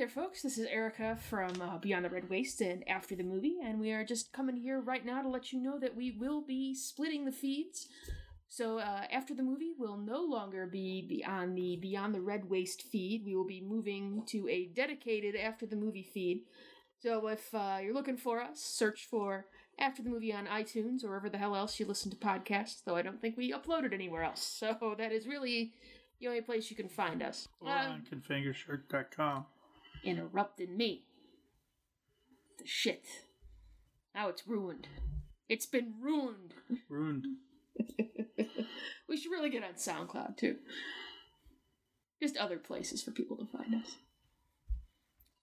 there, folks. This is Erica from uh, Beyond the Red Waste and After the Movie, and we are just coming here right now to let you know that we will be splitting the feeds. So uh, after the movie, we'll no longer be, on the Beyond the Red Waste feed. We will be moving to a dedicated After the Movie feed. So if uh, you're looking for us, search for After the Movie on iTunes or wherever the hell else you listen to podcasts. Though I don't think we uploaded anywhere else. So that is really the only place you can find us. Or Uh, on confingershirt.com. interrupted me. The shit. Now it's ruined. It's been ruined. Ruined. We should really get on SoundCloud too. Just other places for people to find us.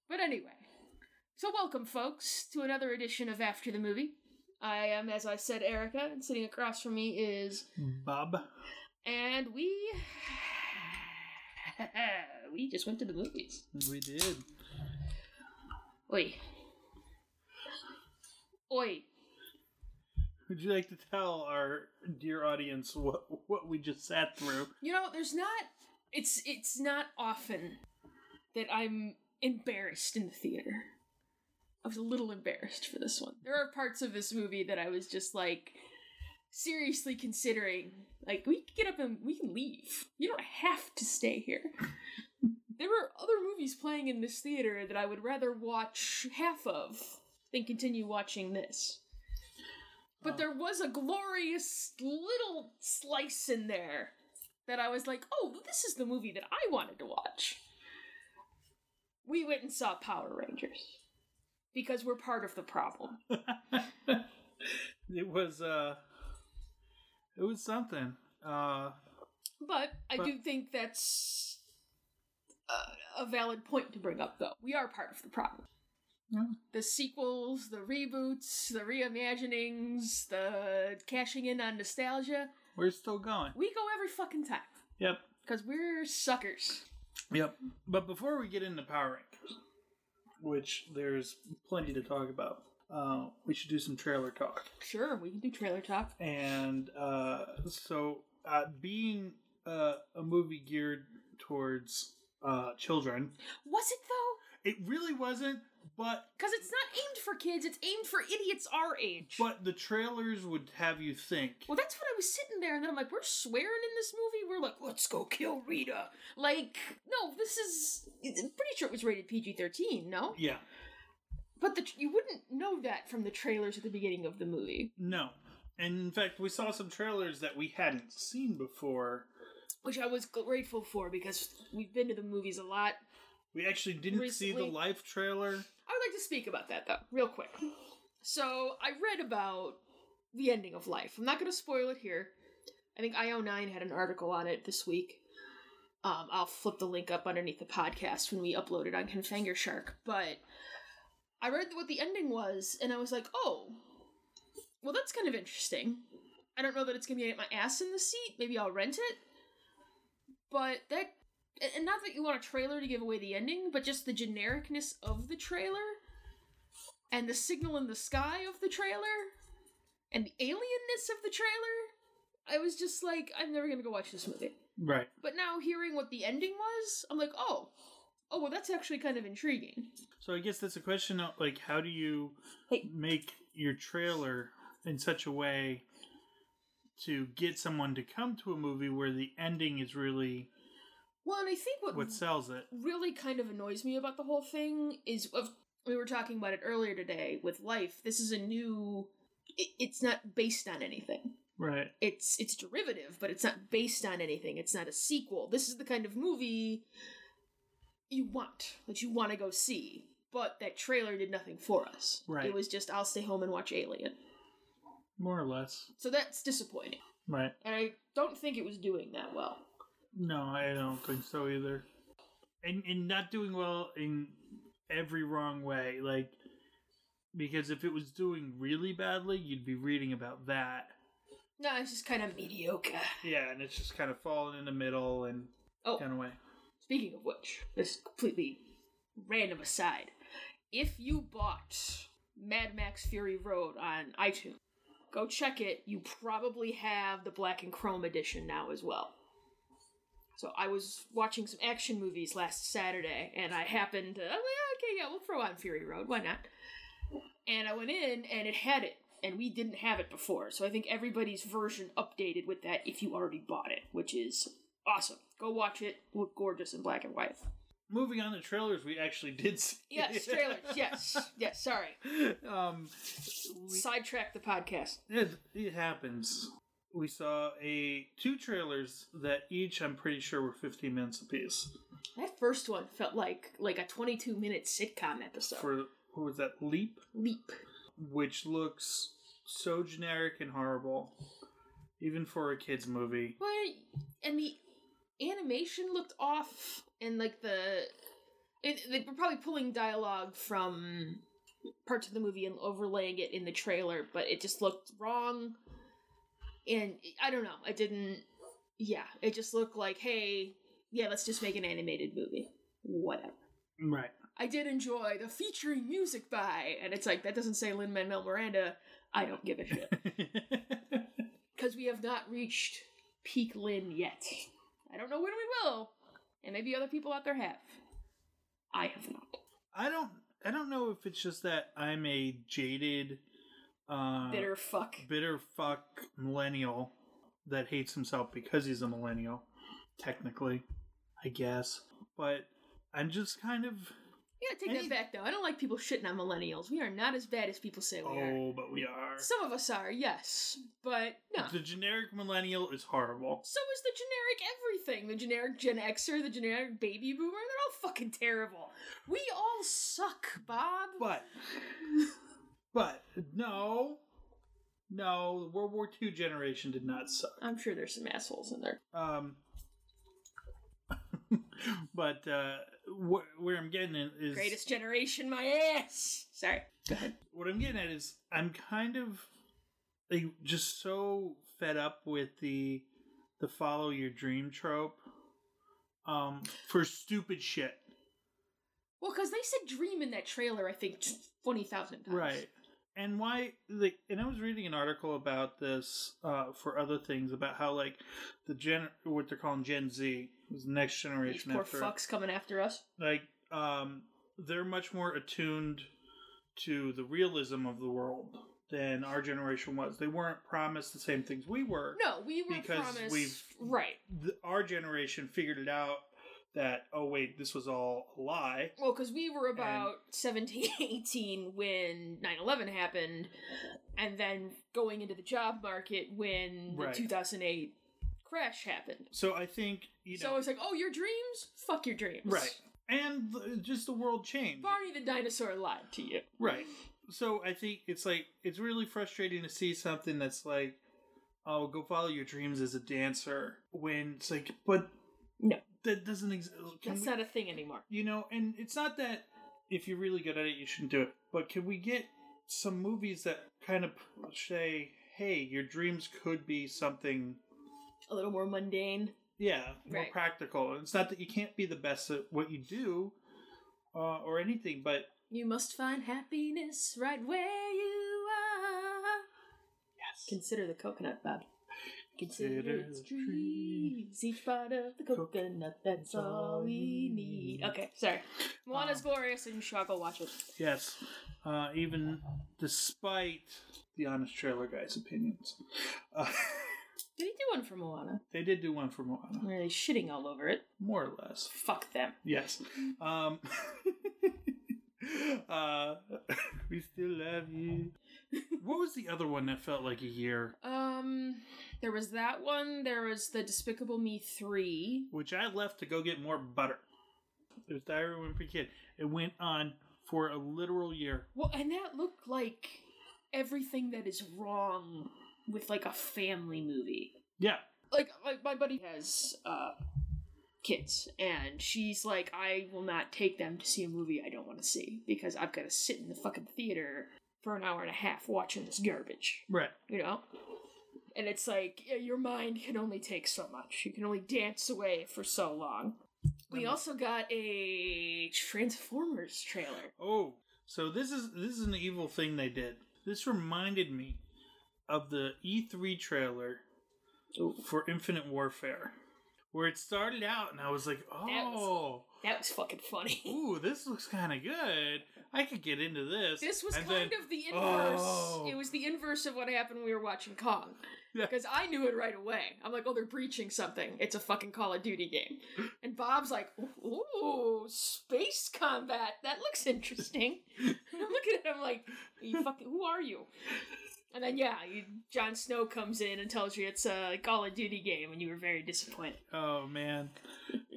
But anyway, so welcome, folks, to another edition of After the Movie. I am, as I said, Erica, and sitting across from me is, Bob. and we. we just went to the movies. We did. Oi. Oi. Would you like to tell our dear audience what what we just sat through? You know, there's not it's it's not often that I'm embarrassed in the theater. I was a little embarrassed for this one. There are parts of this movie that I was just like seriously considering like we can get up and we can leave. You don't have to stay here. There were other movies playing in this theater that I would rather watch half of than continue watching this. But there was a glorious little slice in there that I was like, oh, this is the movie that I wanted to watch. We went and saw Power Rangers because we're part of the problem. It was uh it was something. Uh But I But- do think that's a, a valid point to bring up, though. We are part of the problem. Yeah. The sequels, the reboots, the reimaginings, the cashing in on nostalgia, we're still going. we go every fucking time. Yep. Because we're suckers. Yep. But before we get into Power Rangers, which there's plenty to talk about, uh, we should do some trailer talk. Sure, we can do trailer talk. And uh, so, uh, being uh, a movie geared towards uh, children, Was it though? it really wasn't. But Because it's not aimed for kids, it's aimed for idiots our age. but the trailers would have you think. well, that's what I was sitting there, and then I'm like, we're swearing in this movie? We're like, let's go kill Rita. Like, no, this is. I'm pretty sure it was rated PG 13, no? Yeah. But the, you wouldn't know that from the trailers at the beginning of the movie, No. And in fact, we saw some trailers that we hadn't seen before. Which I was grateful for because we've been to the movies a lot. We actually didn't see the Recently- live trailer. I would like to speak about that though, real quick. So I read about the ending of life. I'm not going to spoil it here. I think IO9 had an article on it this week. Um, I'll flip the link up underneath the podcast when we upload it on Confanger Shark. But I read what the ending was, and I was like, oh, well, that's kind of interesting. I don't know that it's going to be my ass in the seat. Maybe I'll rent it. But that and not that you want a trailer to give away the ending, but just the genericness of the trailer and the signal in the sky of the trailer and the alienness of the trailer. I was just like, I'm never gonna go watch this movie. Right. But now hearing what the ending was, I'm like, oh, oh, well, that's actually kind of intriguing. So I guess that's a question of like, how do you Hey. make your trailer in such a way to get someone to come to a movie where the ending is really Well, and I think what what sells it? really kind of annoys me about the whole thing is of we were talking about it earlier today with life. This is a new. It, it's not based on anything. Right. it's it's derivative, but it's not based on anything. It's not a sequel. This is the kind of movie you want that you want to go see. But that trailer did nothing for us. Right. It was just I'll stay home and watch Alien. More or less. So that's disappointing. Right. And I don't think it was doing that well. No, I don't think so either. And and not doing well in every wrong way. Like because if it was doing really badly, you'd be reading about that. No, it's just kind of mediocre. Yeah, and it's just kind of falling in the middle and Oh, kind of way. Speaking of which, this completely random aside. If you bought Mad Max Fury Road on iTunes, go check it. You probably have the black and chrome edition now as well. So I was watching some action movies last Saturday, and I happened to, oh, like, okay, yeah, we'll throw on Fury Road, why not? And I went in, and it had it, and we didn't have it before. So I think everybody's version updated with that if you already bought it, which is awesome. Go watch it. Look gorgeous in black and white. Moving on to trailers, we actually did see. Yes, trailers. yes, yes. Sorry, um, we, sidetrack the podcast. it, it happens. We saw a two trailers that each I'm pretty sure were 15 minutes apiece. That first one felt like like a 22 minute sitcom episode. For what was that? Leap, Leap. which looks so generic and horrible, even for a kids movie. Well, and the animation looked off, and like the it, they were probably pulling dialogue from parts of the movie and overlaying it in the trailer, but it just looked wrong. And I don't know, it didn't. Yeah, it just looked like, hey, yeah, let's just make an animated movie. Whatever. Right. I did enjoy the featuring music by, and it's like that doesn't say Lin Manuel Miranda. I don't give a shit because we have not reached peak Lin yet. I don't know when we will, and maybe other people out there have. I have not. I don't. I don't know if it's just that I'm a jaded, uh, Bitter fuck. bitter fuck millennial that hates himself because he's a millennial. Technically, I guess, but I'm just kind of. You gotta take Any- that back though. I don't like people shitting on millennials. We are not as bad as people say we are. Oh, but we are. Some of us are, yes, but no. The generic millennial is horrible. So is the generic everything. The generic Gen Xer, the generic baby boomer, they're all fucking terrible. We all suck, Bob. But, but no, no, the World War II generation did not suck. I'm sure there's some assholes in there. Um, but uh, wh- where I'm getting at is Greatest generation, my ass. Sorry. Go ahead. what I'm getting at is I'm kind of like just so fed up with the the follow your dream trope um for stupid shit. Well, because they said dream in that trailer, I think, 20,000 times. Right. And why like and I was reading an article about this uh for other things about how like the gen what they're calling Gen Z the next These poor after fucks coming after us. like um they're much more attuned to the realism of the world than our generation was. They weren't promised the same things we were. No, we were Because promised. we've- Right. The, our generation figured it out that oh wait, this was all a lie. Well, because we were about 17, 18 when 9 11 happened, and then going into the job market when the 2008 crash happened. So I think you know. So it's like, oh, your dreams? Fuck your dreams. right, and th- just the world changed. Barney the dinosaur lied to you. Right. So I think it's like it's really frustrating to see something that's like, oh, go follow your dreams as a dancer when it's like, but No. that doesn't exist. That's not a thing anymore. you know, and it's not that if you're really good at it, you shouldn't do it. But can we get some movies that kind of say, hey, your dreams could be something, A little more mundane. yeah, more Right. practical. And it's not that you can't be the best at what you do uh, or anything, but You must find happiness right where you are. yes. Consider the coconut, Bob. Consider Consider its the trees, each part of the coconut, that's all we need. Okay, sorry. Moana's Um, glorious and you shall go watch it. Yes, uh, even despite the honest trailer guy's opinions, uh, Did he do one for Moana? they did do one for Moana, Were they shitting all over it. more or less. Fuck them. Yes. Um, uh, we still love you. What was the other one that felt like a year? Um, there was that one. There was the Despicable Me 3. Which I left to go get more butter. It was Diary of a Wimpy Kid. It went on for a literal year. Well, and that looked like everything that is wrong with like a family movie. Yeah. like like my buddy has uh kids and she's like I will not take them to see a movie I don't want to see because I've got to sit in the fucking theater for an hour and a half watching this garbage, Right. you know? And it's like yeah, your mind can only take so much. You can only dance away for so long. We Um, also got a Transformers trailer. Oh, so this is this is an evil thing they did. This reminded me of the E3 trailer for Infinite Warfare, where it started out, and I was like, oh, That was fucking funny. ooh, this looks kind of good. I could get into this. This was And kind then- of the inverse. Oh. It was the inverse of what happened when we were watching Kong. Yeah. Because I knew it right away. I'm like, oh, they're breaching something. It's a fucking Call of Duty game. And Bob's like, ooh, space combat. That looks interesting. and I'm looking at him like, you fucking, who are you? And then yeah, you, Jon Snow comes in and tells you it's a Call of Duty game, and you were very disappointed. Oh man.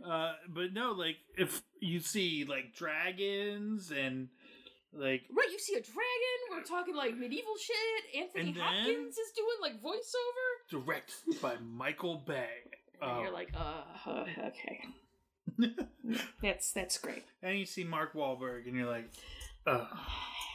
Uh but no, like if you see like dragons and like Right, you see a dragon. We're talking like medieval shit. Anthony Hopkins is doing like voiceover. directed by Michael Bay. And Oh. you're like, uh, uh, okay. That's that's great. and you see Mark Wahlberg and you're like, uh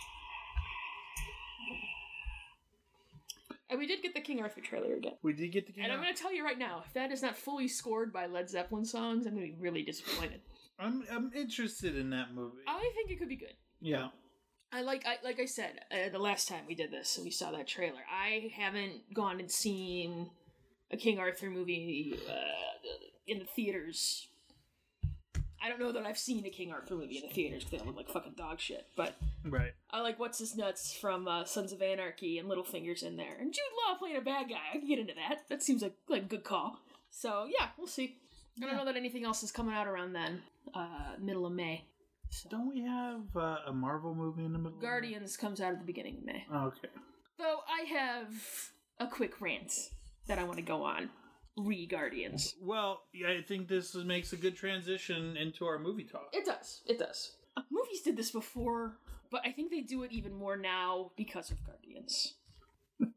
And we did get the King Arthur trailer again. we did get the King And I'm gonna tell you right now, if that is not fully scored by Led Zeppelin songs, I'm gonna be really disappointed. I'm I'm interested in that movie. I think it could be good. yeah. I like I like I said uh, the last time we did this we saw that trailer. I haven't gone and seen a King Arthur movie uh, in the theaters. I don't know that I've seen a King Arthur movie in the theaters because they look like fucking dog shit. But Right. I like what's his nuts from uh, Sons of Anarchy and Littlefinger's in there, and Jude Law playing a bad guy. I can get into that. That seems like like a good call. So yeah, we'll see. I don't Yeah. know that anything else is coming out around then, uh, middle of May. So. Don't we have uh, a Marvel movie in the middle? of the- Guardians comes out at the beginning of May. Oh, okay. Though I have a quick rant that I want to go on. Re Guardians. Well, yeah, I think this makes a good transition into our movie talk. It does. It does. Uh, movies did this before, but I think they do it even more now because of Guardians.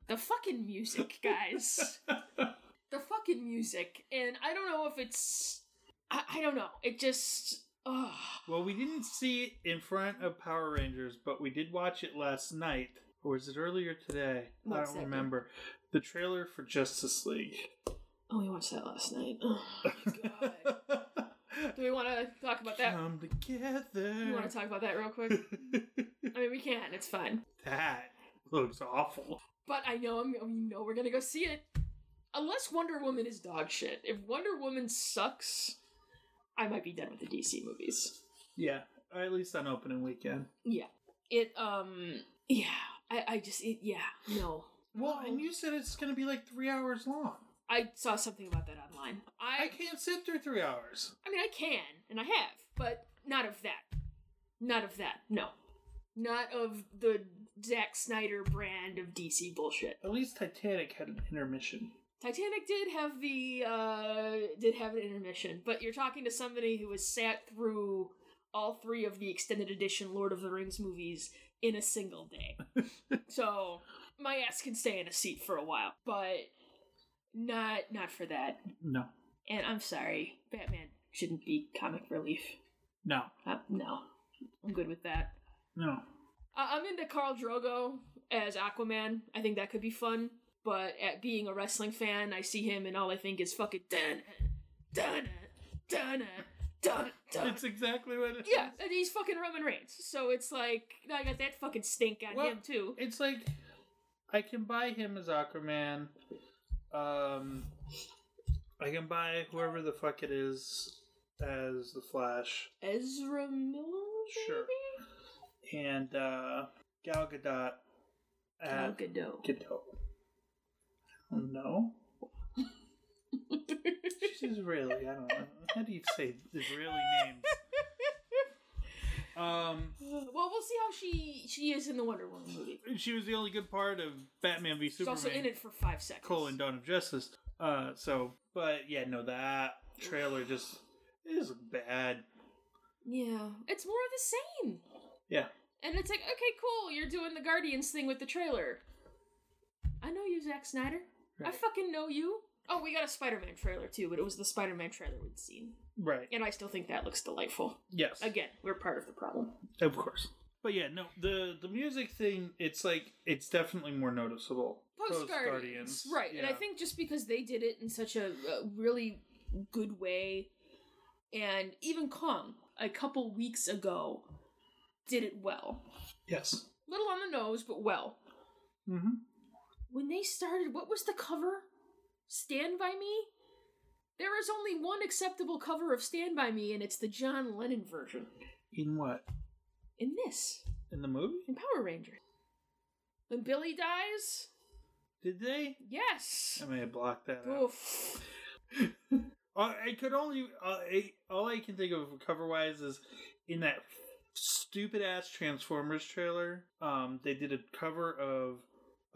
the fucking music, guys. the fucking music. And I don't know if it's. I, I don't know. It just. Ugh. Well, we didn't see it in front of Power Rangers, but we did watch it last night. Or was it earlier today? I don't exactly? remember. The trailer for Justice League. Oh, we watched that last night. Oh, God. Do we want to talk about that? Come together. You want to talk about that real quick? I mean, we can. It's fine. that looks awful. But I know I'm. We know we're gonna go see it. Unless Wonder Woman is dog shit. If Wonder Woman sucks, I might be done with the DC movies. Yeah, or at least on opening weekend. Yeah. It. Um. Yeah. I. I just. It. Yeah. No. Well, and you said it's going to be like three hours long. I saw something about that online. I I. can't sit through three hours. I mean, I can, and I have, but not of that. Not of that. No. Not of the Zack Snyder brand of DC bullshit. At least Titanic had an intermission. Titanic did have the uh did have an intermission, but you're talking to somebody who has sat through all three of the extended edition Lord of the Rings movies in a single day. so my ass can stay in a seat for a while, but not not for that. No, And I'm sorry, Batman shouldn't be comic relief. no, Uh, no, I'm good with that. no. I- I'm into Khal Drogo as Aquaman. I think that could be fun. But at being a wrestling fan, I see him and all I think is fucking dun dun dun dun dun. It's exactly what it is. Yeah, and he's fucking Roman Reigns. So it's like I got that fucking stink on Well, him too. It's like I can buy him as Aquaman. Um, I can buy whoever the fuck it is as the Flash, Ezra Miller, Sure. and uh, Gal Gadot Gal Gadot. Gadot. No, she's Israeli. I don't know. How do you say Israeli names? Um, well, we'll see how she she is in the Wonder Woman movie. she was the only good part of Batman v She's Superman. also in it for five seconds. colon Dawn of Justice. Uh, so, but yeah, no, that trailer just is bad. Yeah, it's more of the same. Yeah, And it's like, okay, cool, you're doing the Guardians thing with the trailer. I know you, Zack Snyder. I fucking know you. Oh, we got a Spider Man trailer too, but it was the Spider Man trailer we'd seen. Right. And I still think that looks delightful. Yes, Again, we're part of the problem. of course. But yeah, no, the the music thing, it's like it's definitely more noticeable. Post Guardians. Right. And I think just because they did it in such a, a really good way, and even Kong, a couple weeks ago, did it well. yes. Little on the nose, but well. Mm-hmm. when they started what was the cover stand by me There is only one acceptable cover of Stand By Me, and it's the John Lennon version. In what? In this, In the movie? in Power Rangers. When Billy dies? Did they? Yes! I may have blocked that out. Oof. Uh, I could only uh, I, all I can think of cover wise is in that stupid ass Transformers trailer. Um, they did a cover of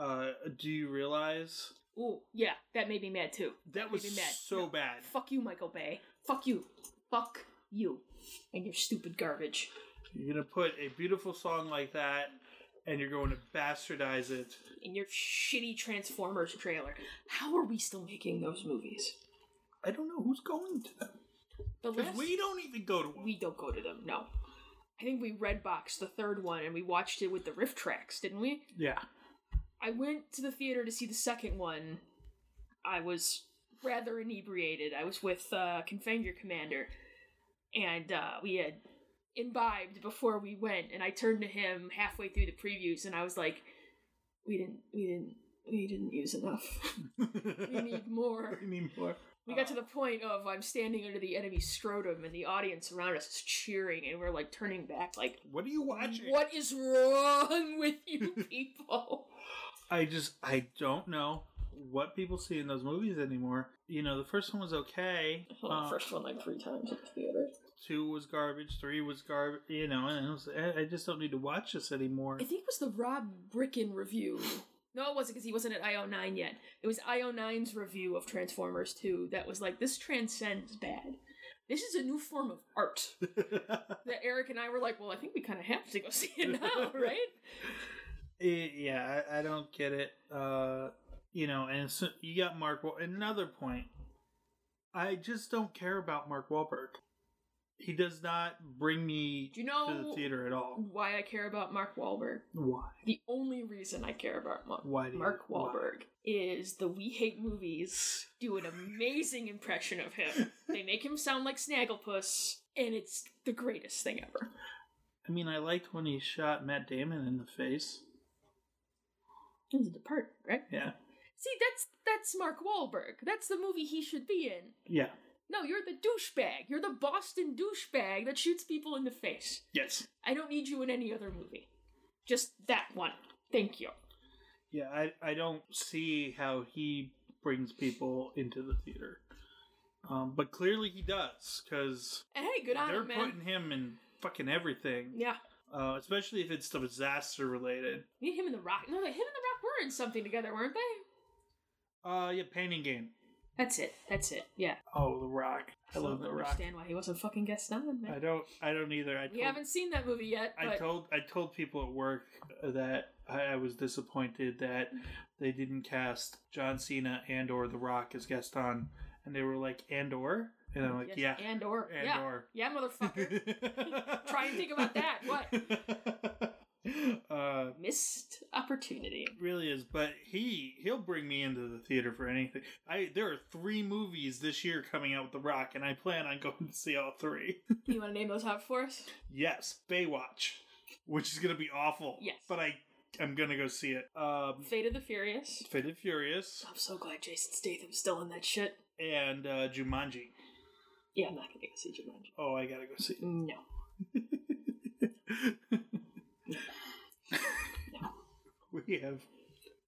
uh, "Do You Realize?" Ooh, yeah, that made me mad too. That was made me mad. so bad. Fuck you, Michael Bay. Fuck you. Fuck you. And your stupid garbage. You're gonna put a beautiful song like that, and you're going to bastardize it. In your shitty Transformers trailer. How are we still making those movies? I don't know who's going to them The because last we don't even go to them. we don't go to them, no. I think we redboxed the third one and we watched it with the riff tracks, didn't we? yeah, I went to the theater to see the second one. I was rather inebriated. I was with uh, Configure Commander, and uh, we had imbibed before we went. And I turned to him halfway through the previews, and I was like, "We didn't, we didn't, we didn't use enough. we need more." we need more. We got to the point of I'm standing under the enemy scrotum, and the audience around us is cheering, and we're like turning back, like, What are you watching? "What is wrong with you people?" I just I don't know what people see in those movies anymore. You know, the first one was okay. I saw the Uh, first one like three times at the theater. two was garbage. Three was garbage. You know, and it was, I I just don't need to watch this anymore. I think it was the Rob Bricken review. No, it wasn't because he wasn't at IO9 yet. It was IO9's review of Transformers 2 that was like, this transcends bad. This is a new form of art. That Eric and I were like, well, I think we kind of have to go see it now, right? Eh, yeah, I, I don't get it. Uh, you know, and so you got Mark. Wa- Another point, I just don't care about Mark Wahlberg. He does not bring me Do you know to the theater at all. why I care about Mark Wahlberg? Why? The only reason I care about Mark, Why do you- Mark why? Wahlberg is the We Hate Movies do an amazing impression of him. They make him sound like Snagglepuss, and it's the greatest thing ever. I mean, I liked when he shot Matt Damon in the face. It was a department, right? Yeah, See, that's that's Mark Wahlberg. That's the movie he should be in. yeah, No, you're the douchebag. You're the Boston douchebag that shoots people in the face. yes, I don't need you in any other movie. Just that one. Thank you. yeah. I I don't see how he brings people into the theater, um, but clearly he does because hey, good on they're him, man. putting him in fucking everything. Yeah. Uh, especially if it's the disaster related. Me, him and the Rock. No, him and the Rock were in something together, weren't they? Uh, yeah, painting game. That's it. That's it. Yeah. Oh, The Rock. I Still love The Rock. understand why he wasn't fucking Gaston, man. I don't. I don't either. I we told, haven't seen that movie yet, I told. I told people at work that I, I was disappointed that they didn't cast John Cena and or The Rock as Gaston, and they were like, and or, and I'm like, Yes, yeah, and or and yeah, or. yeah, motherfucker. Try and think about that. What? uh, Missed opportunity. really is but he he'll bring me into the theater for anything i there are three movies this year coming out with the rock and i plan on going to see all three You want to name those out for us? yes baywatch which is gonna be awful Yes. but i i'm gonna go see it um Fate of the Furious. Fate and Furious I'm so glad Jason Statham's still in that shit. and uh Jumanji. Yeah, I'm not gonna go see Jumanji. Oh, I gotta go see. No. we have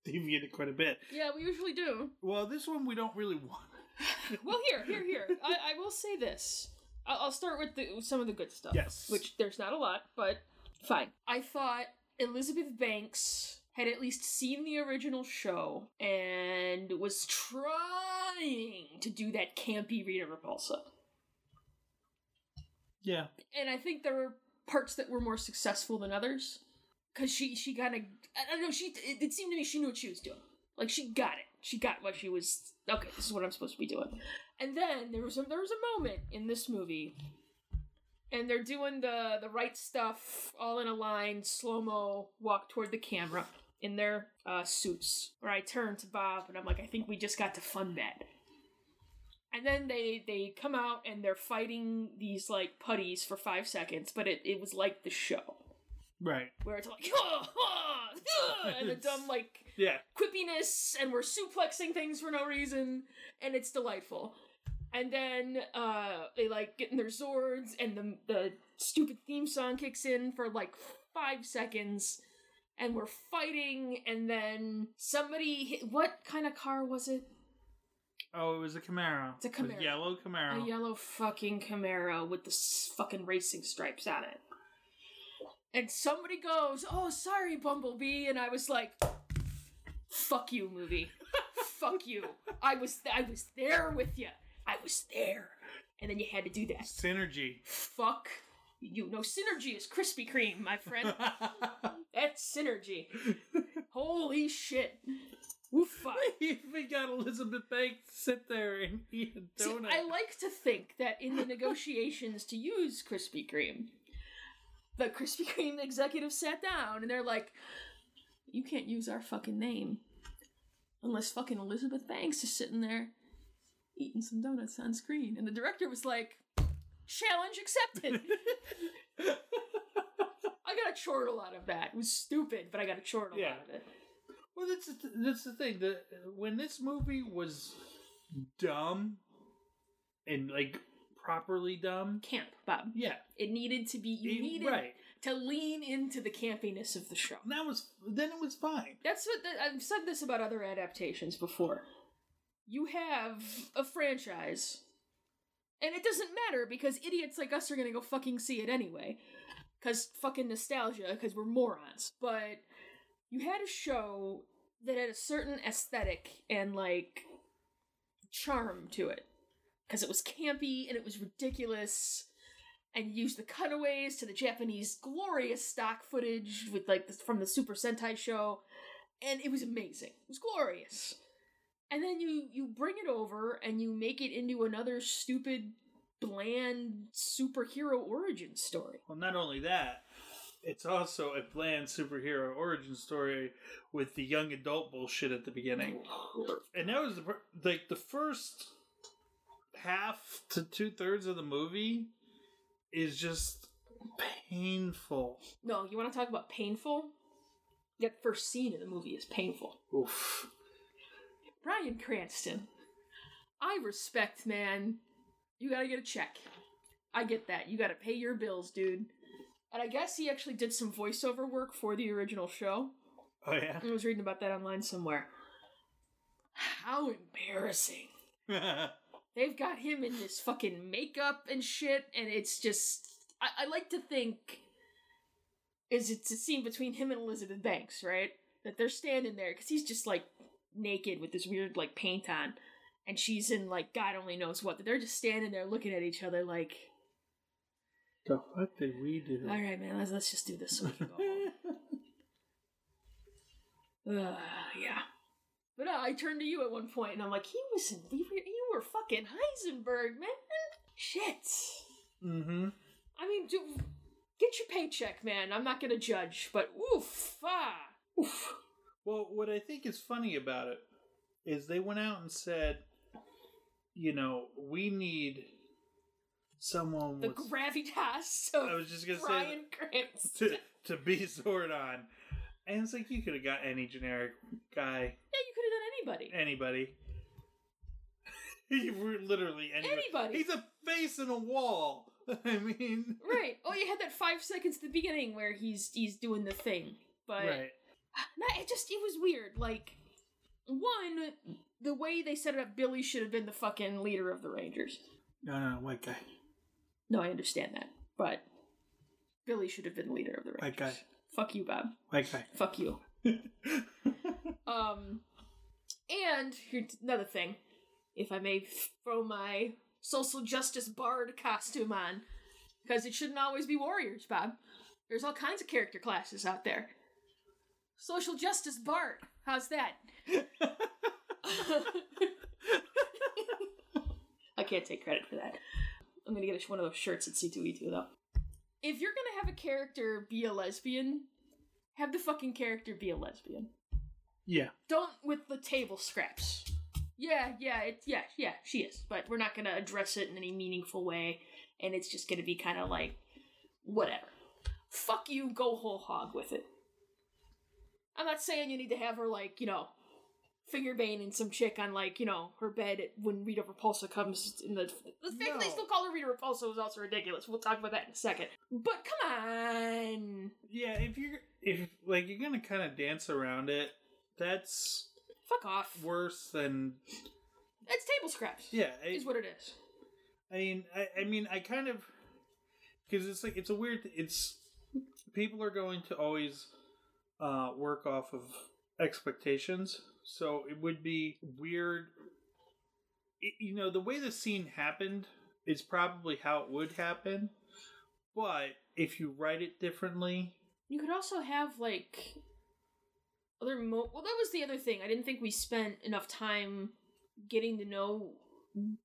deviated quite a bit. Yeah, we usually do. Well, this one we don't really want. Well, here, here, here. I, I will say this. I'll, I'll start with the, some of the good stuff. Yes. Which there's not a lot, but fine. I thought Elizabeth Banks had at least seen the original show and was trying to do that campy Rita Repulsa. Yeah. and I think there were parts that were more successful than others because she she kind of I don't know she it, it seemed to me she knew what she was doing. Like she got it. She got what she was okay this is what I'm supposed to be doing. And then there was a, there was a moment in this movie and they're doing the the right stuff all in a line slow mo walk toward the camera in their uh, suits. Where I turn to Bob and I'm like I think we just got to fun bed. And then they they come out and they're fighting these like putties for five seconds, but it, it was like the show Right. where it's like and the dumb like Yeah. quippiness and we're suplexing things for no reason and it's delightful. And then uh, they like get in their swords, and the the stupid theme song kicks in for like five seconds, and we're fighting. And then somebody, hit, what kind of car was it? Oh, it was a Camaro. It's a Camaro. yellow Camaro. A yellow fucking Camaro with the s- fucking racing stripes on it. And somebody goes, "Oh, sorry, Bumblebee," and I was like, "Fuck you, movie. Fuck you. I was I was there with you. I was there." And then you had to do that. Synergy. Fuck you. No synergy is Krispy Kreme, my friend. That's synergy. Holy shit. Woofa. we got Elizabeth Banks sit there and eat a See, donut. I like to think that in the negotiations to use Krispy Kreme, the Krispy Kreme executive sat down and they're like, "You can't use our fucking name unless fucking Elizabeth Banks is sitting there eating some donuts on screen." And the director was like, "Challenge accepted." I got a chortle out of that. It was stupid, but I got a chortle Yeah. out of it. Well, that's the, th- that's the thing. The uh, when this movie was dumb and like properly dumb, Camp, Bob. yeah, It needed to be. You needed right. to lean into the campiness of the show. That was then it was fine. That's what the, I've said this about other adaptations before. You have a franchise, and it doesn't matter because idiots like us are gonna go fucking see it anyway, because fucking nostalgia, because we're morons. But you had a show that had a certain aesthetic and like charm to it, because it was campy and it was ridiculous. And used the cutaways to the Japanese glorious stock footage with like the, from the Super Sentai show, and it was amazing. It was glorious. And then you you bring it over and you make it into another stupid, bland superhero origin story. Well, not only that, it's also a bland superhero origin story with the young adult bullshit at the beginning. And that was the, like the first half to two thirds of the movie is just painful. No, you want to talk about painful? That first scene in the movie is painful. Oof. Bryan Cranston. I respect, man. You gotta get a check. I get that. You gotta pay your bills, dude. And I guess he actually did some voiceover work for the original show. Oh yeah. I was reading about that online somewhere. How embarrassing. They've got him in this fucking makeup and shit, and it's just. I, I like to think. Is it's a scene between him and Elizabeth Banks, right? That they're standing there, because he's just like naked with this weird like paint on, and she's in like God only knows what. That they're just standing there looking at each other like, the fuck did we do? all right, man, let's, let's just do this so we can go home. Uh, yeah. But uh, I turned to you at one point and I'm like, he was in, we were, fucking Heisenberg, man. Shit. mm-hmm. I mean, do, get your paycheck, man. I'm not gonna judge, but oof, ah, oof. Well, what I think is funny about it is they went out and said, you know, we need someone The with gravitas I of was just gonna Bryan say Cranston. to to be Zordon, and it's like you could have got any generic guy, Yeah, you could have done anybody. anybody. were literally anybody. Anybody. He's a face in a wall. I mean, Right. Oh, you had that five seconds at the beginning where he's he's doing the thing, but right? No, it just it was weird. Like one, the way they set it up, Billy should have been the fucking leader of the Rangers. No, no, white guy, No, I understand that, but Billy should have been the leader of the Rangers. white guy, Fuck you, Bob. white guy. Fuck you. Um, and here's another thing, if I may throw my social justice bard costume on, because it shouldn't always be warriors, Bob. There's all kinds of character classes out there. Social justice bard. How's that? I can't take credit for that. I'm gonna get one of those shirts at C2E2 though. If you're gonna have a character be a lesbian, have the fucking character be a lesbian. yeah, Don't with the table scraps. Yeah, yeah, it's yeah, yeah, she is. But we're not gonna address it in any meaningful way, and it's just gonna be kind of like, whatever. Fuck you, go whole hog with it. I'm not saying you need to have her like, you know, finger bane and some chick on like you know her bed when Rita Repulsa comes in the the fact that they still call her Rita Repulsa was also ridiculous. We'll talk about that in a second. But come on, Yeah, if you're if like you're gonna kind of dance around it, that's fuck off. worse than It's table scraps. yeah. I, is what it is. I mean, I, I mean, I kind of because it's like it's a weird. It's people are going to always uh, work off of expectations, so it would be weird. It, you know, the way the scene happened is probably how it would happen, but if you write it differently, You could also have like other mo. Well, that was the other thing. I didn't think we spent enough time getting to know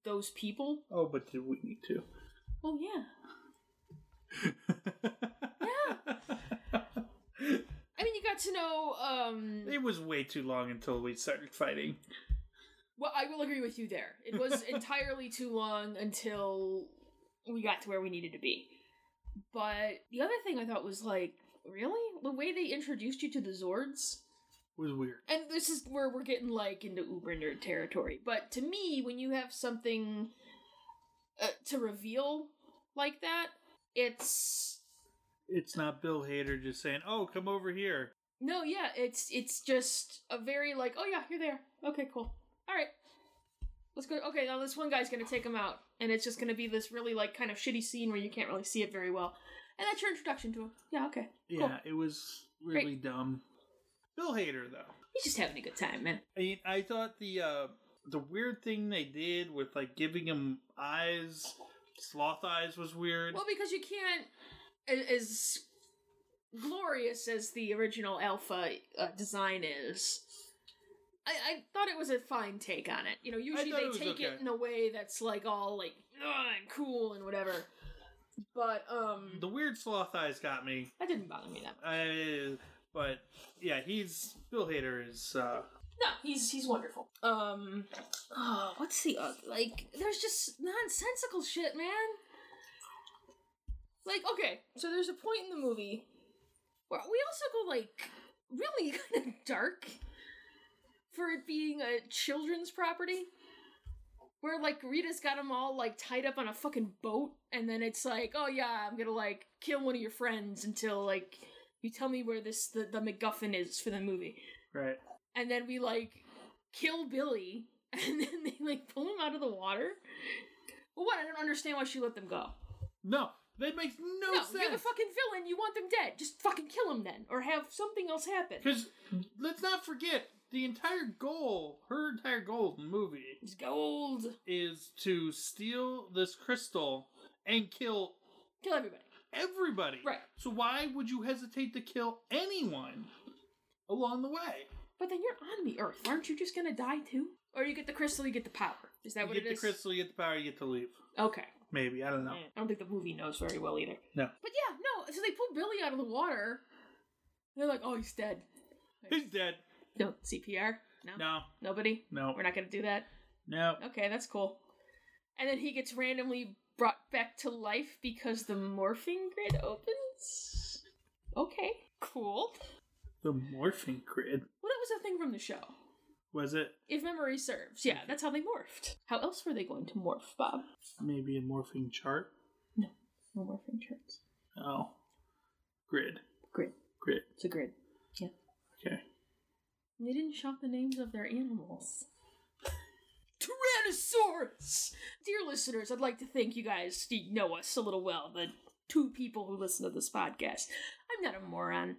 those people. oh, but did we need to? Well, yeah. Yeah i mean, you got to know. um It was way too long until we started fighting. Well, I will agree with you there. It was entirely too long until we got to where we needed to be. But the other thing I thought was like, really, the way they introduced you to the Zords. Was weird. and this is where we're getting like into uber nerd territory but to me when you have something uh, to reveal like that it's It's not Bill Hader just saying, "Oh, come over here." no yeah it's it's just a very like oh yeah you're there okay cool all right let's go okay now this one guy's gonna take him out and it's just gonna be this really like kind of shitty scene where you can't really see it very well and that's your introduction to him yeah okay Yeah, Cool. it was really dumb. Bill Hader, though. he's just having a good time man I mean, I thought the uh, the weird thing they did with like giving him eyes, sloth eyes, was weird. Well, because you can't, a- as glorious as the original Alpha uh, design is. I, I thought it was a fine take on it. You know, usually they it was take it in a way that's like all like "Ugh, and cool and whatever. But um, the weird sloth eyes got me. that didn't bother me that much. I, but yeah, he's Bill Hader is. uh No, he's he's wonderful. Um, oh, what's the uh, like? There's just nonsensical shit, man. Like, okay, so there's a point in the movie where we also go like really kind of dark for it being a children's property. Where like Rita's got them all like tied up on a fucking boat, and then it's like, oh yeah, I'm gonna like kill one of your friends until like you tell me where this the, the MacGuffin is for the movie Right. and then we like kill Billy, and then they like pull him out of the water. Well, what? I don't understand why she let them go. No, that makes no, No, you're the sense. fucking villain. You want them dead. Just fucking kill him then, or have something else happen. Because let's not forget the entire goal, her entire goal in the movie It's gold. is to steal this crystal and kill Kill everybody. Everybody. Right. So why would you hesitate to kill anyone along the way? But then you're on the Earth. Aren't you just gonna die too? Or you get the crystal, you get the power. Is that You what it is? You get the crystal, you get the power, you get to leave. Okay. Maybe I don't know. Eh, I don't think the movie knows very well either. No. But yeah, no. So they pull Billy out of the water. They're like, "Oh, he's dead." He's dead. No CPR. No. No, Nobody. no, We're not gonna do that. no. Okay, that's cool. And then he gets randomly brought back to life because the morphing grid opens. Okay, cool. The morphing grid Well, that was a thing from the show. was it? If memory serves, yeah, that's how they morphed. How else were they going to morph, Bob? Maybe a morphing chart. No no morphing charts. Oh, grid, Grid. grid. It's a grid. Yeah. Okay. They didn't shout the names of their animals. Tyrannosaurus! Dear listeners, I'd like to thank you guys. You know us a little well, the two people who listen to this podcast. I'm not a moron.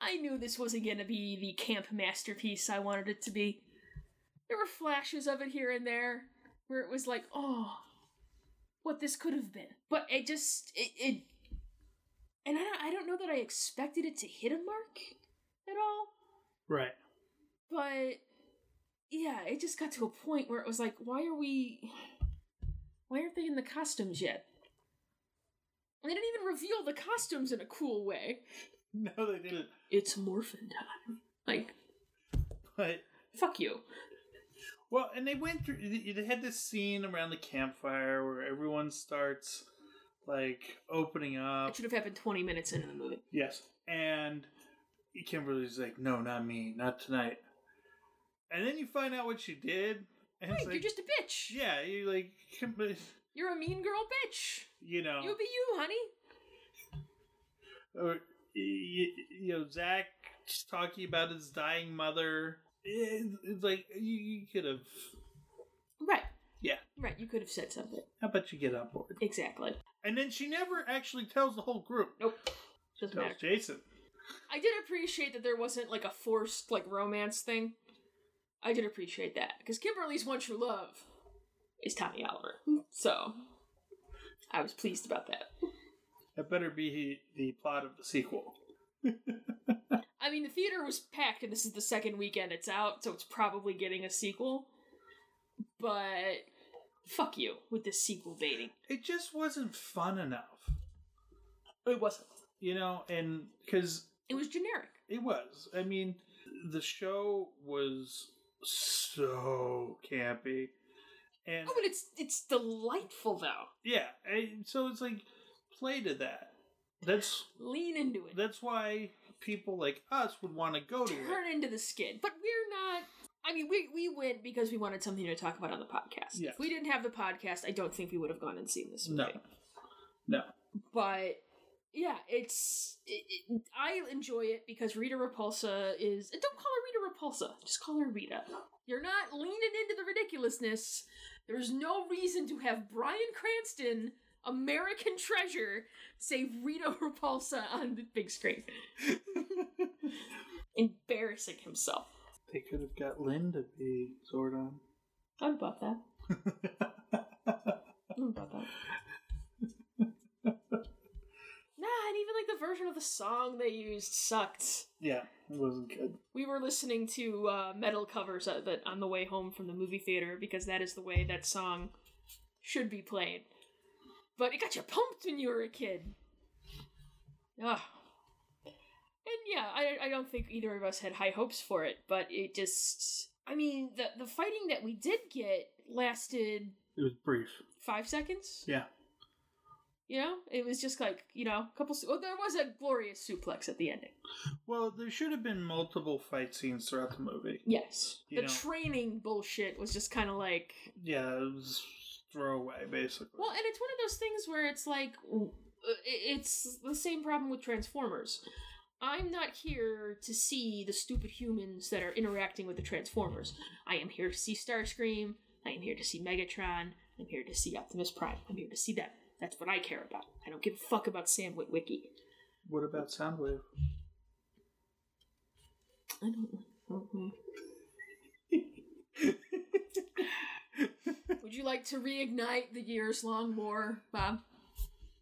I knew this wasn't going to be the camp masterpiece I wanted it to be. There were flashes of it here and there where it was like, oh, what this could have been. But it just, it, it and I don't, I don't know that I expected it to hit a mark at all. Right. But yeah, it just got to a point where it was like, why are we why aren't they in the costumes yet? They didn't even reveal the costumes in a cool way. No, they didn't. It's morphin time. Like, But fuck you. well, and they went through. They had this scene around the campfire where everyone starts like opening up. It should have happened 20 minutes into the movie. Yes, and Kimberly's like, "No, not me, not tonight." And then you find out what she did, and Right, it's you're just a bitch. yeah, you like, You're a mean girl bitch. you know, You'll be you, honey. or you, you know, Zach just talking about his dying mother. It, it's like you, you could have. Right. Yeah. Right, you could have said something. How about you get on board? Exactly. And then she never actually tells the whole group. Nope. Doesn't Tells matter. Jason. I did appreciate that there wasn't like a forced like romance thing. I did appreciate that because Kimberly's one true love is Tommy Oliver, so I was pleased about that. That better be the plot of the sequel. I mean, the theater was packed, and this is the second weekend it's out, so it's probably getting a sequel. But fuck you with this sequel baiting. It just wasn't fun enough, It wasn't. you know, and because It was generic. it was. I mean, the show was so campy, and Oh, but it's it's delightful though. yeah, I, so it's like play to that. That's Lean into it. that's why people like us would want to go to it. turn into the skin. But we're not. I mean, we we went because we wanted something to talk about on the podcast. Yes. If we didn't have the podcast, I don't think we would have gone and seen this No. movie. No, But yeah, it's it, it, I enjoy it because Rita Repulsa is. and Don't call her Rita Repulsa. Just call her Rita. You're not leaning into the ridiculousness. There's no reason to have Bryan Cranston, American treasure, save Rita Repulsa on the big screen, embarrassing himself. they could have got Lynn to be Zordon. I'd about that. I'd about that. nah, and even like the version of the song they used sucked. yeah, it wasn't good. We were listening to uh, metal covers of it on the way home from the movie theater because that is the way that song should be played. But it got you pumped when you were a kid. Ugh. And yeah, I, I don't think either of us had high hopes for it, but it just. I mean, the, the fighting that we did get lasted It was brief. five seconds. Yeah. You know, it was just like you know, a couple. Well, there was a glorious suplex at the ending. Well, there should have been multiple fight scenes throughout the movie. Yes, You the know. training bullshit was just kind of like. Yeah, it was throwaway basically. Well, and it's one of those things where it's like, it's the same problem with Transformers. I'm not here to see the stupid humans that are interacting with the Transformers. I am here to see Starscream. I am here to see Megatron. I'm here to see Optimus Prime. I'm here to see them. That's what I care about. I don't give a fuck about Sam Witwicky. What about Soundwave? I don't know. Would you like to reignite the years long war, Bob?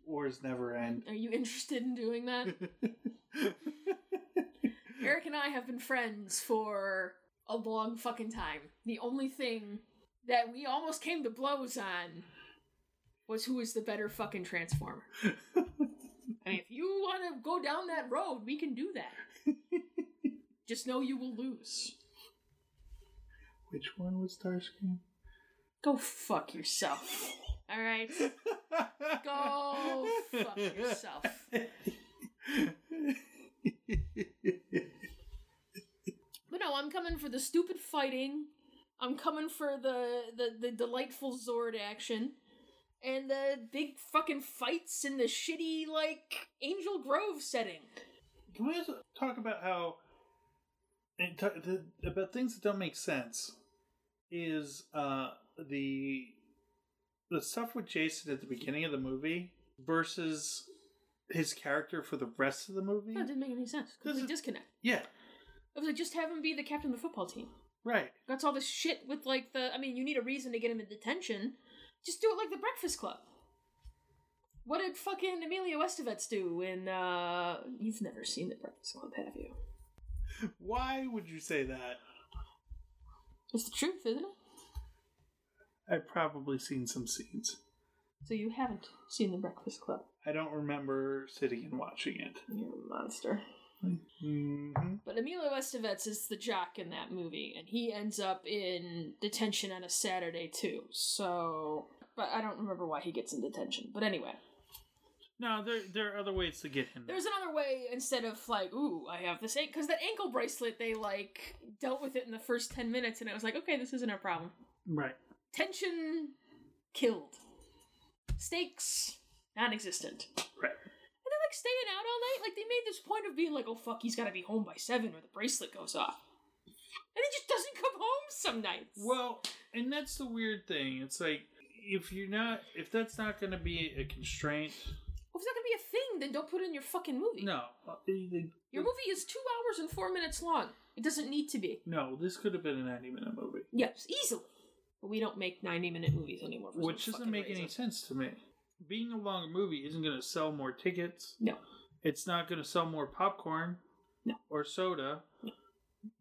Wars never end. Are you interested in doing that? Eric and I have been friends for a long fucking time. The only thing that we almost came to blows on was who is the better fucking transformer. I mean, if you want to go down that road, we can do that. Just know you will lose. Which one was Starscream? Go fuck yourself. All right? Go fuck yourself. But no, I'm coming for the stupid fighting. I'm coming for the the, the delightful Zord action. And the big fucking fights in the shitty, like, Angel Grove setting. Can we also talk about how and talk, the, about things that don't make sense? Is uh the the stuff with Jason at the beginning of the movie versus his character for the rest of the movie? That didn't make any sense. Complete Doesn't- disconnect. Yeah, I was like, just have him be the captain of the football team. right. That's all this shit with, like, the. I mean, you need a reason to get him in detention. Just do it like the Breakfast Club. What did fucking Emilio Estevez do in, uh. You've never seen the Breakfast Club, have you? Why would you say that? It's the truth, isn't it? I've probably seen some scenes. So you haven't seen the Breakfast Club. I don't remember sitting and watching it. You're a monster. Hmm But Emilio Estevez is the jock in that movie, and he ends up in detention on a Saturday too. So, but I don't remember why he gets in detention. But anyway, No, there there are other ways to get him. There's another way instead of like, ooh, I have this ankle because that ankle bracelet they like dealt with it in the first ten minutes, and I was like, okay, this isn't a problem. right. Tension killed, stakes non-existent, Right. and they're like staying out all night. Like they made this point of being like, oh fuck, he's got to be home by seven or the bracelet goes off, and he just doesn't come home some nights. Well, and that's the weird thing. It's like if you're not if that's not going to be a constraint, Well, if it's not gonna be a thing, then don't put it in your fucking movie. no. uh, Your movie is two hours and four minutes long. It doesn't need to be. No, this could have been a 90 minute movie. Yes, easily. But we don't make 90 minute movies anymore. Which doesn't make any sense to me. Being a longer movie isn't going to sell more tickets. No. It's not going to sell more popcorn No. or soda No.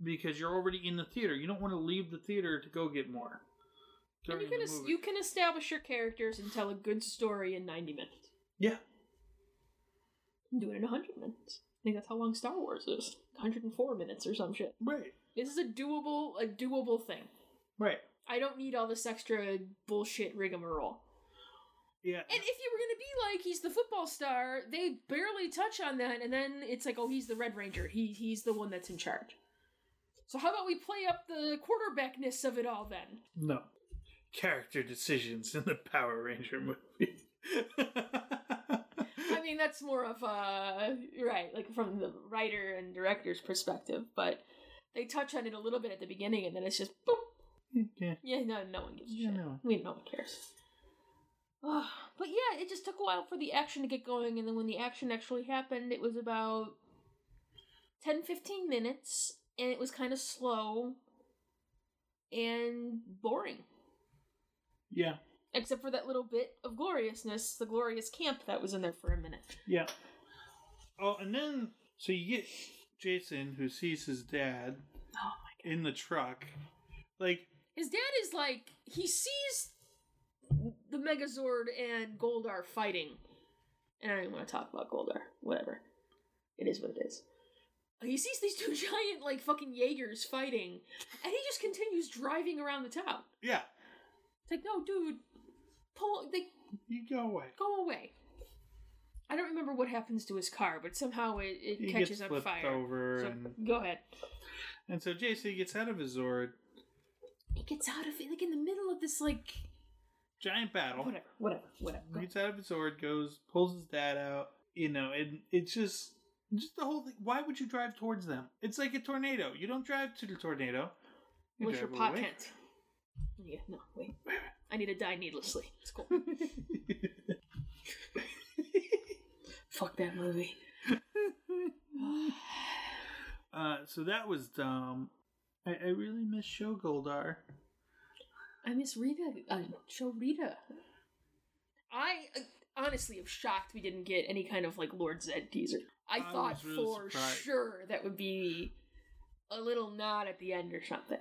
because you're already in the theater. You don't want to leave the theater to go get more. And you can, the es- movie. you can establish your characters and tell a good story in 90 minutes. Yeah. Do it in 100 minutes. I think that's how long Star Wars is. 104 minutes or some shit. Right. This is a doable, a doable thing. Right. I don't need all this extra bullshit rigmarole. Yeah. And if you were gonna be like he's the football star, they barely touch on that, and then it's like, oh, he's the Red Ranger. He he's the one that's in charge. So how about we play up the quarterbackness of it all then? No. Character decisions in the Power Ranger movie. I mean, that's more of a right, like from the writer and director's perspective, but they touch on it a little bit at the beginning, and then it's just boop. yeah. Yeah, no, no one gives a Yeah, shit. no. We no one cares. But yeah, it just took a while for the action to get going, and then when the action actually happened, it was about 10 15 minutes, and it was kind of slow and boring. Yeah. Except for that little bit of gloriousness, the glorious camp that was in there for a minute. Yeah. Oh, and then so you get Jason who sees his dad Oh in the truck. Like, His dad is like he sees the Megazord and Goldar fighting. And I don't even want to talk about Goldar. Whatever. It is what it is. He sees these two giant like fucking Jaegers fighting, and he just continues driving around the town. yeah, It's like, no, dude, pull like you go away. go away. I don't remember what happens to his car, but somehow it, it He catches gets on flipped fire. over, So, and go ahead. and so Jason gets out of his Zord. He gets out of it like in the middle of this like Giant battle. whatever, whatever, whatever. Gets out of his Zord, goes, pulls his dad out. You know, and it's just, just the whole thing. Why would you drive towards them? It's like a tornado. You don't drive to the tornado. You your pot tent? Yeah, no, wait. I need to die needlessly. It's cool. Fuck that movie. uh, so that was dumb. I, I really miss Show Goldar. I miss Rita. Uh, show Rita. I uh, honestly am shocked we didn't get any kind of like Lord Zed teaser. I, I thought really for surprised. sure that would be a little nod at the end or something.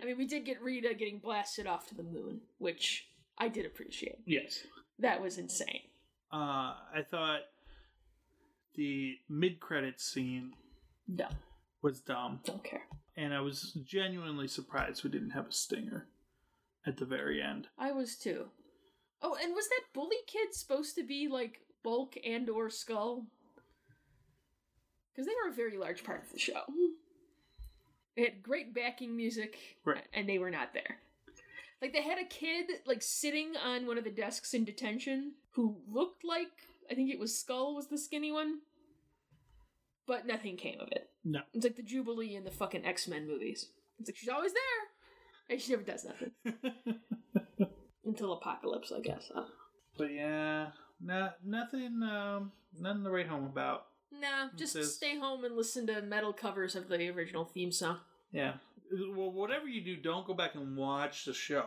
I mean, we did get Rita getting blasted off to the moon, which I did appreciate. Yes. That was insane. Uh, I thought the mid credits scene No, was dumb, don't care. and I was genuinely surprised we didn't have a stinger at the very end. I was too. Oh, and was that bully kid supposed to be like Bulk and or Skull? Because they were a very large part of the show. They had great backing music, Right. and they were not there. Like they had a kid like sitting on one of the desks in detention who looked like I think it was Skull was the skinny one, but nothing came of it. No. It's like the Jubilee in the fucking X Men movies. It's like she's always there, and she never does nothing until Apocalypse, I guess. But yeah, not nothing, um, nothing to write home about. nah, just stay home and listen to metal covers of the original theme song. Yeah. Well, whatever you do, don't go back and watch the show.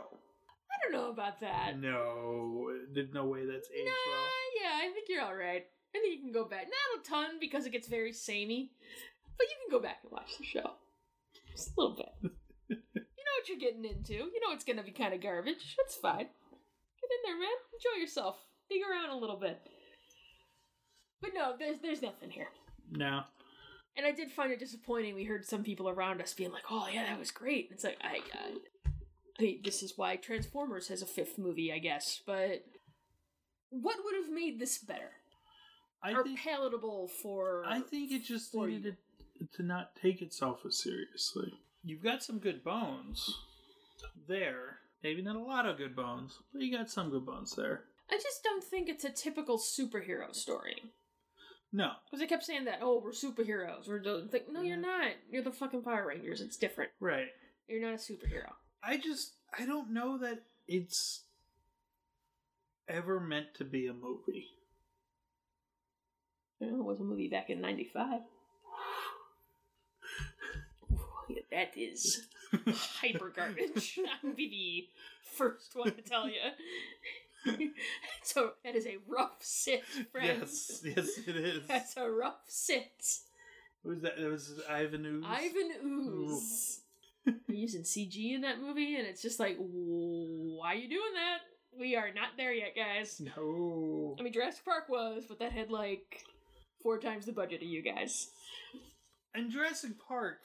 I don't know about that. No, there's no way that's aged Nah, well. yeah, I think you're all right. I think you can go back. Not a ton because it gets very samey, but you can go back and watch the show. Just a little bit. what you're getting into. You know it's gonna be kind of garbage. That's fine. Get in there, man. Enjoy yourself. Dig around a little bit. But no, there's there's nothing here. No. And I did find it disappointing. We heard some people around us being like, "Oh yeah, that was great." It's like I, I, I mean, this is why Transformers has a fifth movie, I guess. But what would have made this better? I or think palatable for. I think it just needed to, to not take itself as seriously. You've got some good bones there. Maybe not a lot of good bones, but you got some good bones there. I just don't think it's a typical superhero story. No, Because they kept saying that, oh, we're superheroes. We're the, like, no, you're not. You're the fucking Power Rangers. It's different. right. You're not a superhero. I just I don't know that it's ever meant to be a movie. It was a movie back in '95. That is hyper garbage. I would be the first one to tell you. so that is a rough sit, friends. Yes, yes, it is. That's a rough sit. Who was that? It was Ivan Ooze. Ivan Ooze. They're using CG in that movie, and it's just like, why are you doing that? We are not there yet, guys. No. I mean, Jurassic Park was, but that had like four times the budget of you guys. And Jurassic Park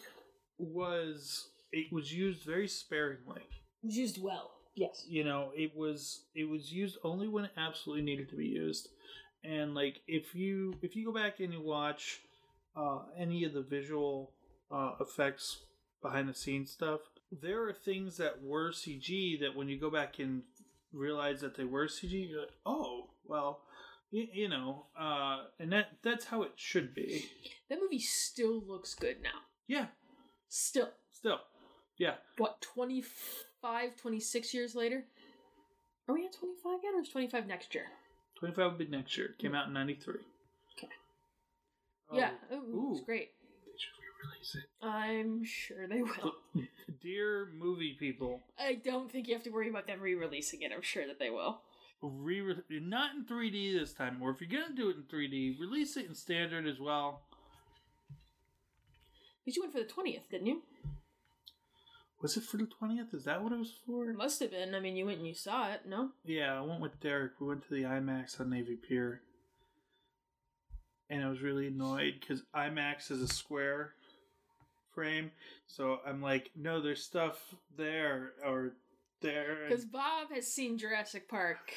was it was used very sparingly. It was used well. Yes. You know, it was it was used only when it absolutely needed to be used. And like if you if you go back and you watch uh, any of the visual uh, effects behind the scenes stuff, there are things that were CG that when you go back and realize that they were CG, you're like, oh well, you, you know, uh, and that that's how it should be. That movie still looks good now. Yeah, Still. still, yeah. What, 25, 26 years later? Are we at 25 yet, or is 25 next year? 25 will be next year. It came out in 93. Okay. Oh, yeah, ooh, it's great. Should we release it? I'm sure they will. Dear movie people, I don't think you have to worry about them re-releasing it. I'm sure that they will. re not in 3D this time, or if you're gonna do it in 3D, release it in standard as well. Because you went for the 20th, didn't you? Was it for the 20th? Is that what it was for? It must have been. I mean, you went and you saw it, no? Yeah, I went with Derek. We went to the IMAX on Navy Pier. And I was really annoyed because IMAX is a square frame. So I'm like, no, there's stuff there or there. Because Bob has seen Jurassic Park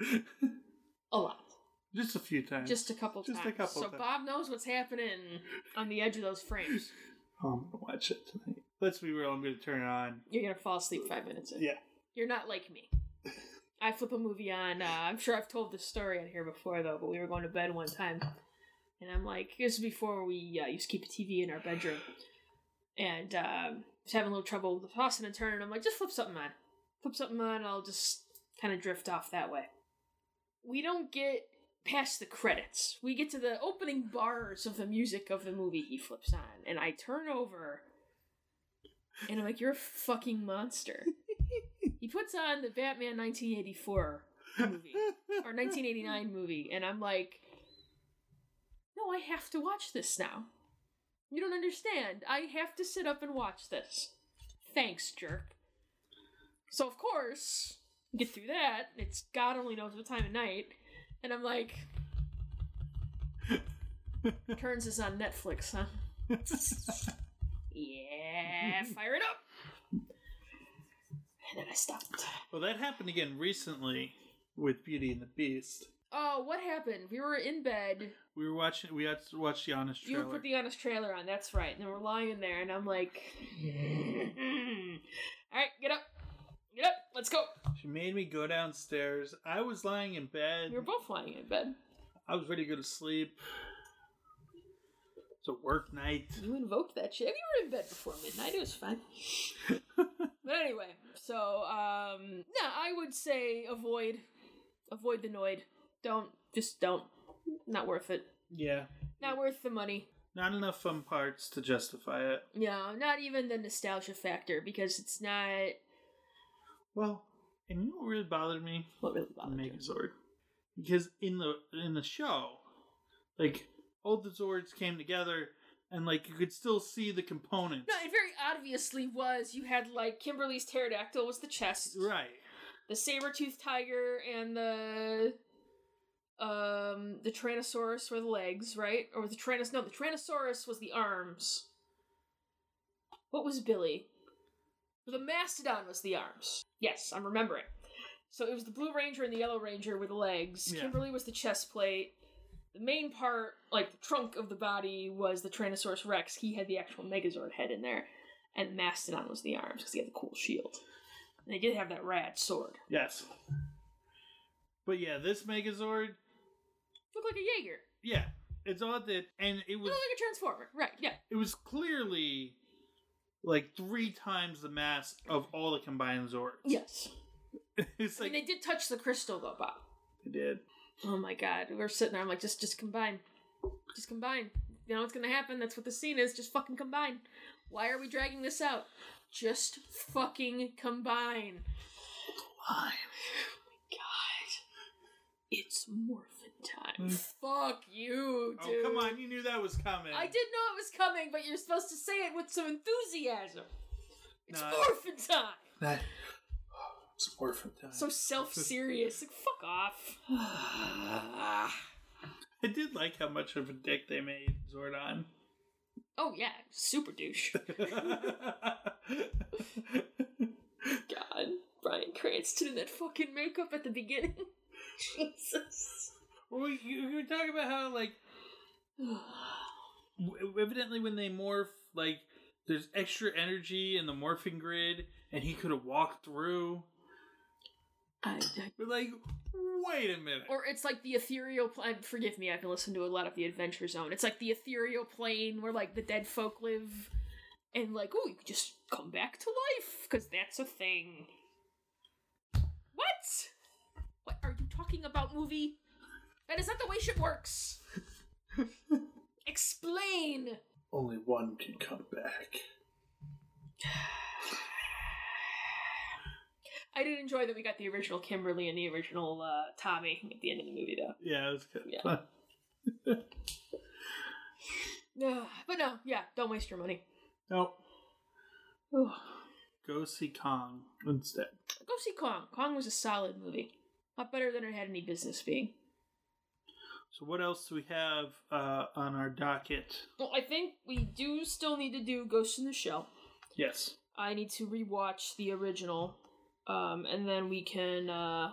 a lot. Just a few times. Just a couple Just a times. couple so times. Bob knows what's happening on the edge of those frames. Oh, I'm gonna watch it tonight. Let's be real. I'm gonna turn it on. You're gonna fall asleep five minutes in. Yeah. You're not like me. I flip a movie on. Uh, I'm sure I've told this story on here before, though. But we were going to bed one time, and I'm like, "This is before we uh, used to keep a TV in our bedroom," and um, was having a little trouble with the tossing and turning. I'm like, "Just flip something on. Flip something on. I'll just kind of drift off that way." We don't get past the credits. We get to the opening bars of the music of the movie he flips on, and I turn over, and I'm like, "You're a fucking monster." he puts on the Batman 1984 movie or 1989 movie, and I'm like, "No, I have to watch this now. You don't understand. I have to sit up and watch this. Thanks, jerk." So of course, get through that. It's God only knows what time of night, and I'm like, "Turns is on Netflix, huh?" Yeah, fire it up. And then I stopped. well, that happened again recently with Beauty and the Beast. Oh, what happened? We were in bed. We were watching. We had to watch the honest Trailer. You put the honest trailer on. That's right. And we're lying in there, and I'm like, "All right, get up, get up, let's go." She made me go downstairs. I was lying in bed. We were both lying in bed. I was ready to go to sleep. It's a work night. You invoked that shit. You were in bed before midnight. It was fine. But anyway, so um, no, I would say avoid, avoid the Noid. Don't just don't. Not worth it. yeah, Not worth the money. not enough fun parts to justify it. No, not even the nostalgia factor because it's not Well, and you know what really bothered me? what really bothered you. Megazord, because in the in the show, like all the Zords came together, and like you could still see the components. No, it very obviously was. You had like Kimberly's pterodactyl was the chest, Right. the saber tooth tiger, and the um the Tyrannosaurus were the legs, right? Or the Tyrannos? No, the Tyrannosaurus was the arms. What was Billy? The Mastodon was the arms. Yes, I'm remembering. So it was the Blue Ranger and the Yellow Ranger with the legs. Yeah. Kimberly was the chest plate. the main part, like the trunk of the body, was the Tyrannosaurus Rex. He had the actual Megazord head in there, and Mastodon was the arms because he had the cool shield. And they did have that rad sword. Yes. But yeah, this Megazord, Looked like a Jaeger. yeah, it's all that, and it It was looked like a Transformer. Right, yeah. it was clearly like three times the mass of all the combined Zords. Yes. it's I like mean, they did touch the crystal, though, Bob. they did. Oh my god. We were sitting there, I'm like, just, just combine. Just combine. You know what's gonna happen? That's what the scene is. Just fucking combine. Why are we dragging this out? Just fucking combine. Why? Oh my god. It's morphin time. Hmm. Fuck you, dude. Oh come on! You knew that was coming. I did know it was coming, but you're supposed to say it with some enthusiasm. It's No, I- morphin time. That. It's orphan time. So self serious. Like, fuck off. I did like how much of a dick they made Zordon. oh, yeah. Super douche. God. Bryan Cranston in that fucking makeup at the beginning. Jesus. Well, you, you were talking about how like evidently when they morph, like there's extra energy in the morphing grid, and he could have walked through. I, I, But like, wait a minute. or it's like the ethereal plane. Forgive me, I've listened to a lot of the Adventure Zone. It's like the ethereal plane where like the dead folk live, and like, oh, you could just come back to life because that's a thing. What? What are you talking about, movie? That is not the way shit works. Explain. Only one can come back. I did enjoy that we got the original Kimberly and the original uh, Tommy at the end of the movie, though. Yeah, it was good. Yeah. Ugh, but no, yeah, don't waste your money. Nope. Go see Kong instead. Go see Kong. Kong was a solid movie. Not better than it had any business being. So what else do we have uh, on our docket? Well, I think we do still need to do Ghost in the Shell. Yes. I need to rewatch the original, um, and then we can uh,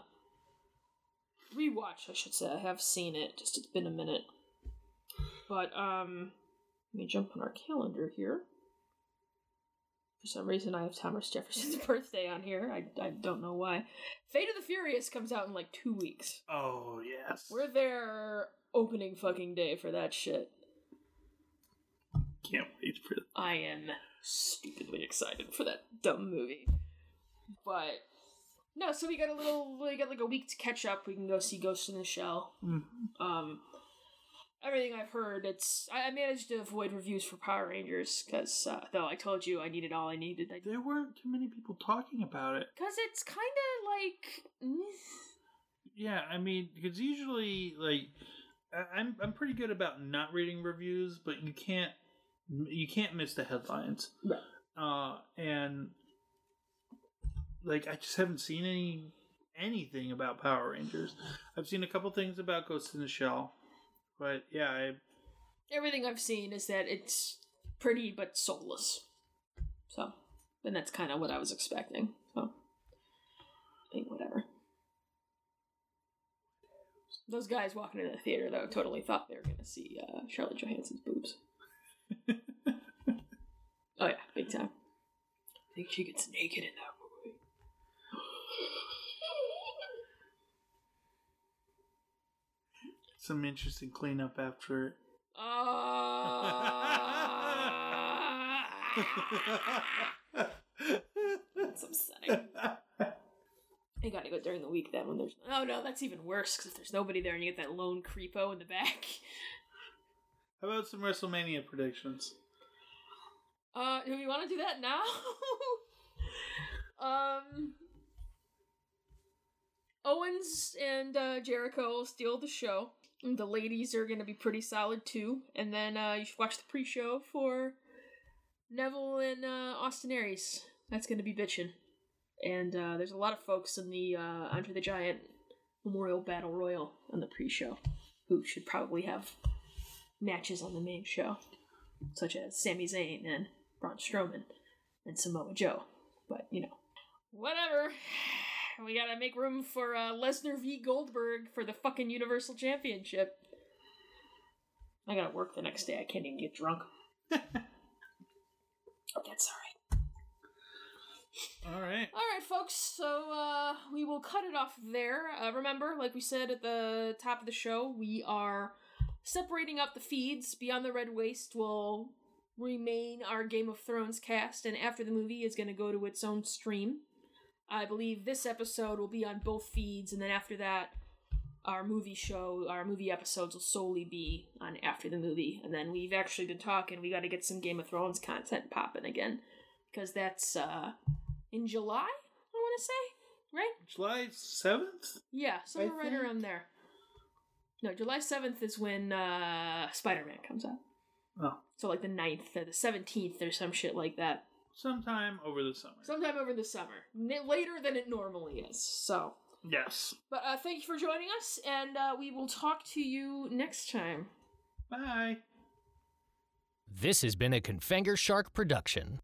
rewatch. I should say I have seen it. Just it's been a minute. But um, let me jump on our calendar here. For some reason, I have Thomas Jefferson's birthday on here. I, I don't know why. Fate of the Furious comes out in like two weeks. Oh yes. We're there opening fucking day for that shit. Can't wait for that. I am stupidly excited for that dumb movie. But no, so we got a little we got like a week to catch up. We can go see Ghost in the Shell. Mhm. Um everything I've heard, it's I, I managed to avoid reviews for Power Rangers because uh, though I told you I needed all I needed. I There weren't too many people talking about it. because it's kind of like mm, Yeah, I mean, because usually, like, I- I'm I'm pretty good about not reading reviews, but you can't you can't miss the headlines. Right. Uh, and like, I just haven't seen any anything about Power Rangers. I've seen a couple things about Ghost in the Shell, but yeah, I everything I've seen is that it's pretty but soulless. So, and that's kind of what I was expecting. So, I think whatever. Those guys walking into the theater though totally thought they were gonna see uh, Scarlett Johansson's boobs. oh yeah, big time. I think she gets naked in that some interesting cleanup after it. Ah, that's upsetting. You gotta go during the week then when there's. Oh no, that's even worse because if there's nobody there and you get that lone creepo in the back. How about some WrestleMania predictions? Uh, do we want to do that now? um, Owens and uh, Jericho steal the show. The ladies are gonna be pretty solid too. And then uh, you should watch the pre-show for Neville and uh, Austin Aries. That's gonna be bitching. And uh, there's a lot of folks in the uh, Andre the Giant Memorial Battle Royal on the pre-show who should probably have matches on the main show, such as Sami Zayn and Braun Strowman and Samoa Joe. But you know, whatever. We gotta make room for uh, Lesnar v Goldberg for the fucking Universal Championship. I gotta work the next day. I can't even get drunk. That's alright. All right. All right, folks. So uh, we will cut it off there. Uh, remember, like we said at the top of the show, we are separating up the feeds. Beyond the Red Waste will remain our Game of Thrones cast, and after the movie is going to go to its own stream. I believe this episode will be on both feeds, and then after that, our movie show, our movie episodes will solely be on after the movie. And then we've actually been talking. We got to get some Game of Thrones content popping again because that's uh in July. I want to say right. July seventh. Yeah, somewhere right think. around there. No, July seventh is when uh Spider Man comes out. Oh, So like the 9th or the seventeenth or some shit like that. Sometime over the summer. Sometime over the summer, N- later than it normally is. So, yes. but uh, thank you for joining us, and uh, we will talk to you next time. Bye. This has been a Confanger Shark production.